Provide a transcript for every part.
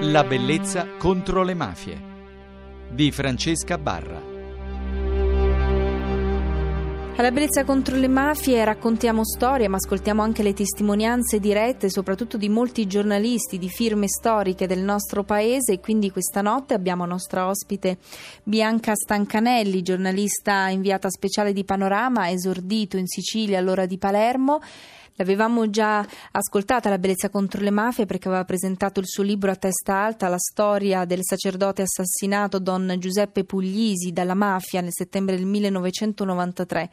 La bellezza contro le mafie di Francesca Barra. Alla bellezza contro le mafie raccontiamo storie, ma ascoltiamo anche le testimonianze dirette, soprattutto di molti giornalisti di firme storiche del nostro paese. E quindi questa notte abbiamo nostra ospite Bianca Stancanelli, giornalista inviata speciale di Panorama, esordito in Sicilia, all'ora di Palermo. L'avevamo già ascoltata la bellezza contro le mafie perché aveva presentato il suo libro a testa alta, la storia del sacerdote assassinato Don Giuseppe Puglisi dalla mafia nel settembre del 1993.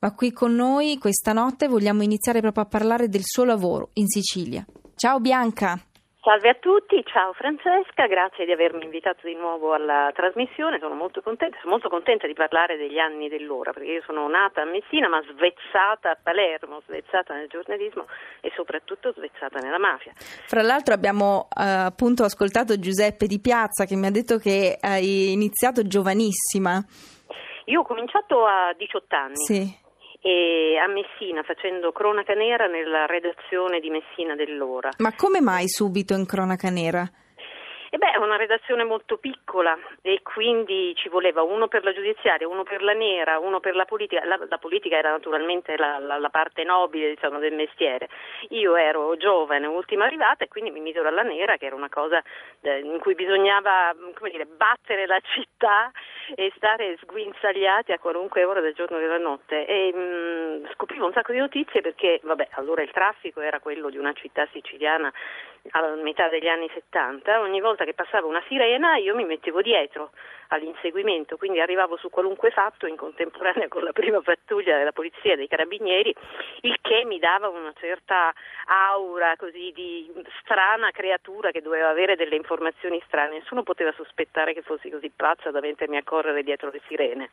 Ma qui con noi questa notte vogliamo iniziare proprio a parlare del suo lavoro in Sicilia. Ciao Bianca! Salve a tutti, ciao Francesca, grazie di avermi invitato di nuovo alla trasmissione, sono molto contenta, sono molto contenta di parlare degli anni dell'ora, perché io sono nata a Messina ma svezzata a Palermo, svezzata nel giornalismo e soprattutto svezzata nella mafia. Fra l'altro abbiamo eh, appunto ascoltato Giuseppe Di Piazza che mi ha detto che hai iniziato giovanissima. Io ho cominciato a 18 anni. Sì e a Messina facendo cronaca nera nella redazione di Messina dell'Ora. Ma come mai subito in cronaca nera? E beh, è una redazione molto piccola e quindi ci voleva uno per la giudiziaria, uno per la nera, uno per la politica. La, la politica era naturalmente la, la, la parte nobile diciamo, del mestiere. Io ero giovane, ultima arrivata e quindi mi misero alla nera, che era una cosa eh, in cui bisognava dire, battere la città e stare sguinzagliati a qualunque ora del giorno e della notte. E mh, mm, scoprivo un sacco di notizie perché, vabbè, allora il traffico era quello di una città siciliana a metà degli anni 70, ogni volta che passava una sirena io mi mettevo dietro all'inseguimento, quindi arrivavo su qualunque fatto in contemporanea con la prima pattuglia della polizia e dei carabinieri, il che mi dava una certa aura così di strana creatura che doveva avere delle informazioni strane. Nessuno poteva sospettare che fossi così pazza da mettermi a correre dietro le sirene.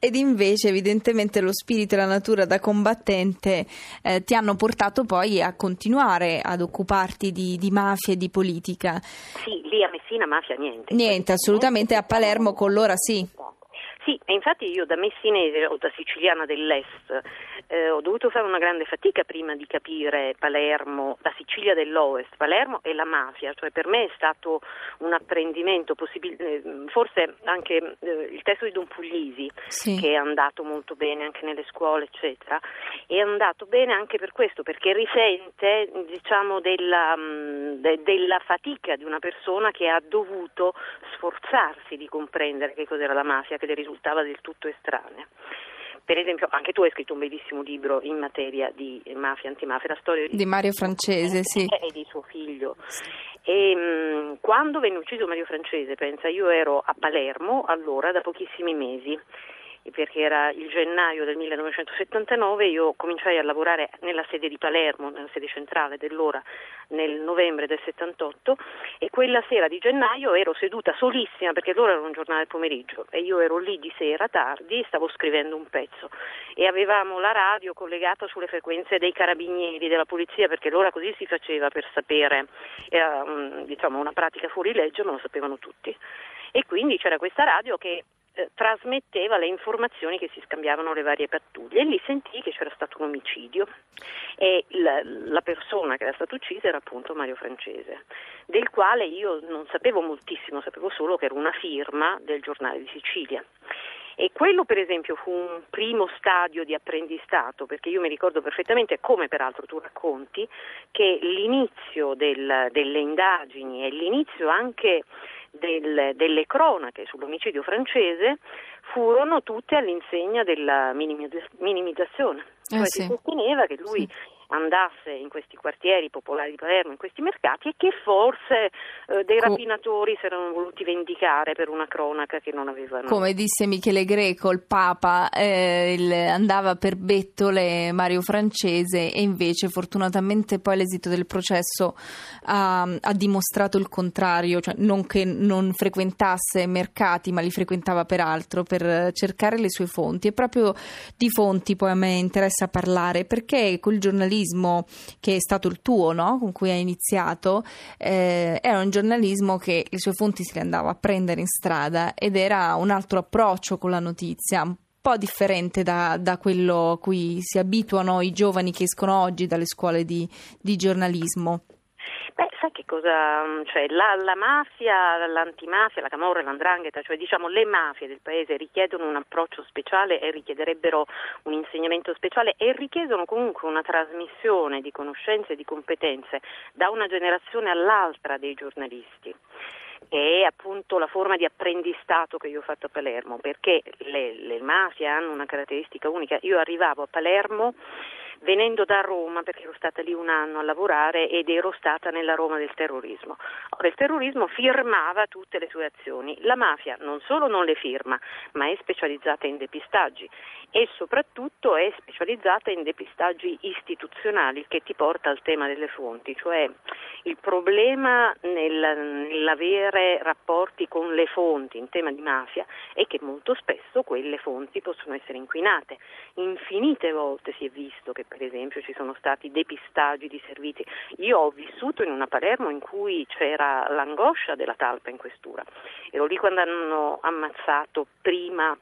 Ed invece evidentemente lo spirito e la natura da combattente eh, ti hanno portato poi a continuare ad occuparti di, di mafia e di politica. Sì, lì a Messina mafia niente. Niente, assolutamente a Palermo con l'ora sì. Sì, infatti io da messinese o da siciliana dell'est eh, ho dovuto fare una grande fatica prima di capire Palermo, la Sicilia dell'Ovest, Palermo e la mafia, cioè per me è stato un apprendimento, possibil- eh, forse anche eh, il testo di Don Puglisi sì. che è andato molto bene anche nelle scuole eccetera, è andato bene anche per questo, perché risente diciamo della, mm, de- della fatica di una persona che ha dovuto sforzarsi di comprendere che cos'era la mafia, che le risultava risultava del tutto estranea. Per esempio, anche tu hai scritto un bellissimo libro in materia di mafia, antimafia, la storia di, Mario Francese sì. e di suo figlio. E, mh, mm, quando venne ucciso Mario Francese, pensa, io ero a Palermo allora da pochissimi mesi perché era il gennaio del 1979, io cominciai a lavorare nella sede di Palermo, nella sede centrale dell'ora, nel novembre del 78 e quella sera di gennaio ero seduta solissima perché l'ora era un giornale pomeriggio e io ero lì di sera tardi, stavo scrivendo un pezzo. E avevamo la radio collegata sulle frequenze dei carabinieri, della polizia perché l'ora così si faceva per sapere, era diciamo, una pratica fuori legge ma lo sapevano tutti. E quindi c'era questa radio che eh, trasmetteva le informazioni che si scambiavano le varie pattuglie e lì sentì che c'era stato un omicidio e la, la, persona che era stata uccisa era appunto Mario Francese, del quale io non sapevo moltissimo, sapevo solo che era una firma del giornale di Sicilia. E quello per esempio fu un primo stadio di apprendistato, perché io mi ricordo perfettamente, come peraltro tu racconti, che l'inizio del, delle indagini e l'inizio anche del, delle cronache sull'omicidio francese furono tutte all'insegna della minimizzazione. Cioè eh sì. si sosteneva che lui sì andasse in questi quartieri popolari di Palermo, in questi mercati e che forse eh, dei rapinatori si erano voluti vendicare per una cronaca che non avevano. Come disse Michele Greco, il Papa eh, il, andava per bettole Mario Francese e invece fortunatamente poi l'esito del processo ha, ha dimostrato il contrario, cioè non che non frequentasse mercati ma li frequentava per altro, per cercare le sue fonti e proprio di fonti poi a me interessa parlare perché col giornalismo giornalismo che è stato il tuo, no? con cui hai iniziato, eh, era un giornalismo che le sue fonti se le andava a prendere in strada ed era un altro approccio con la notizia, un po' differente da, da quello a cui si abituano i giovani che escono oggi dalle scuole di, di giornalismo. Cosa, cioè la, la mafia, l'antimafia, la camorra, l'andrangheta, cioè diciamo le mafie del paese richiedono un approccio speciale e richiederebbero un insegnamento speciale e richiedono comunque una trasmissione di conoscenze e di competenze da una generazione all'altra dei giornalisti che è appunto la forma di apprendistato che io ho fatto a Palermo, perché le, le mafie hanno una caratteristica unica. Io arrivavo a Palermo venendo da Roma, perché ero stata lì un anno a lavorare ed ero stata nella Roma del terrorismo. Ora, il terrorismo firmava tutte le sue azioni, la mafia non solo non le firma, ma è specializzata in depistaggi e soprattutto è specializzata in depistaggi istituzionali che ti porta al tema delle fonti, cioè il problema nel, nell'avere rapporti con le fonti in tema di mafia è che molto spesso quelle fonti possono essere inquinate. Infinite volte si è visto che per esempio ci sono stati depistaggi di servizi. Io ho vissuto in una Palermo in cui c'era l'angoscia della talpa in questura. Ero lì quando hanno ammazzato prima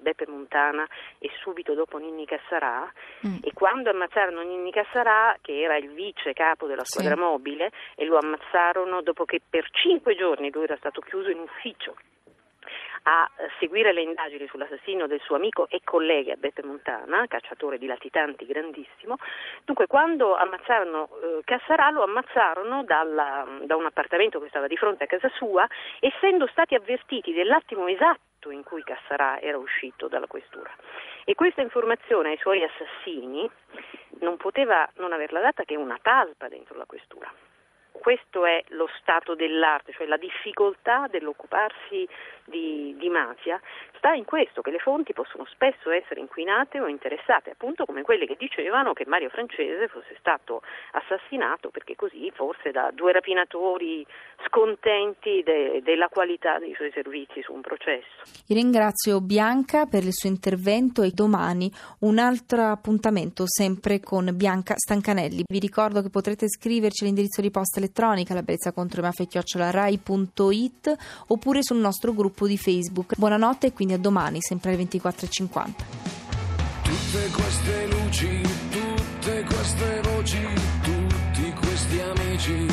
Beppe Montana e subito dopo Ninni Cassarà mm. e quando ammazzarono Ninni Cassarà che era il vice capo della squadra sì. mobile e lo ammazzarono dopo che per cinque giorni lui era stato chiuso in ufficio a seguire le indagini sull'assassino del suo amico e collega Beppe Montana, cacciatore di latitanti grandissimo. Dunque, quando ammazzarono eh, Cassarà, lo ammazzarono dalla, da un appartamento che stava di fronte a casa sua, essendo stati avvertiti dell'attimo esatto in cui Cassarà era uscito dalla questura. E questa informazione ai suoi assassini non poteva non averla data che una talpa dentro la questura questo è lo stato dell'arte, cioè la difficoltà dell'occuparsi di, di, mafia sta in questo, che le fonti possono spesso essere inquinate o interessate, appunto come quelle che dicevano che Mario Francese fosse stato assassinato perché così forse da due rapinatori scontenti de, della qualità dei suoi servizi su un processo. Io ringrazio Bianca per il suo intervento e domani un altro appuntamento sempre con Bianca Stancanelli. Vi ricordo che potrete scriverci all'indirizzo di posta elettronica la bellezza contro rai.it oppure sul nostro gruppo di Facebook. Buonanotte e quindi a domani, sempre alle 24.50. Tutte queste luci, tutte queste voci, tutti questi amici,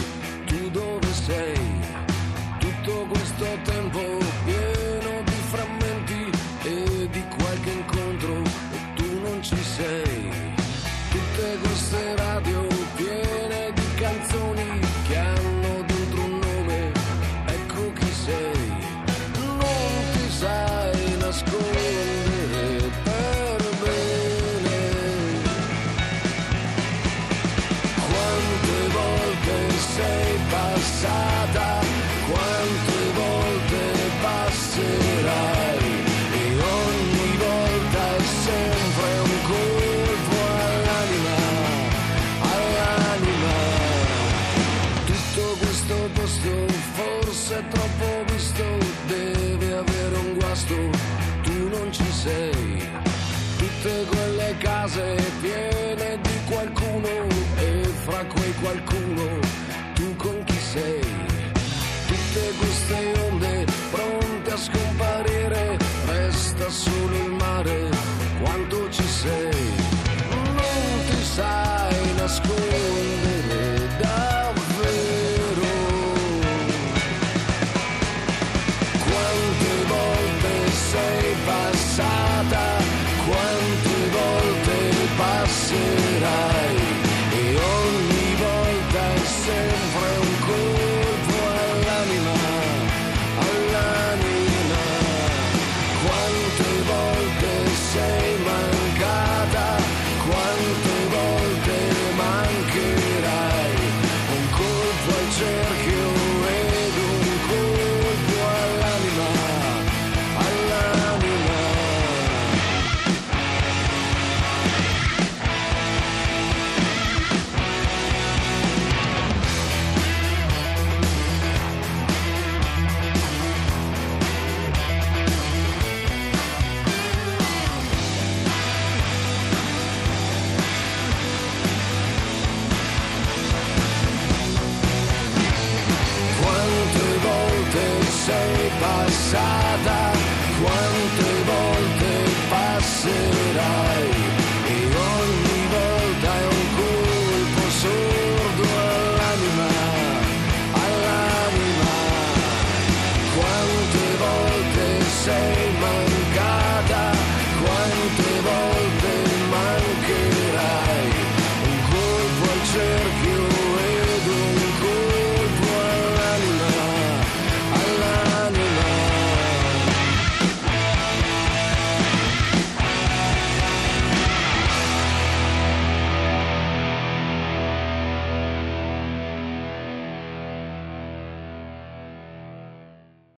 passata, quante volte passerai e ogni volta è sempre un colpo all'anima, all'anima. Tutto questo posto forse è troppo visto, deve avere un guasto, tu non ci sei. Tutte quelle case piene di qualcuno e fra quei qualcuno sei. Tutte queste onde pronte a scomparire, resta solo il mare, quanto ci sei. Non ti sai nascondere davvero. Quante volte sei passata, quante volte passerai Quante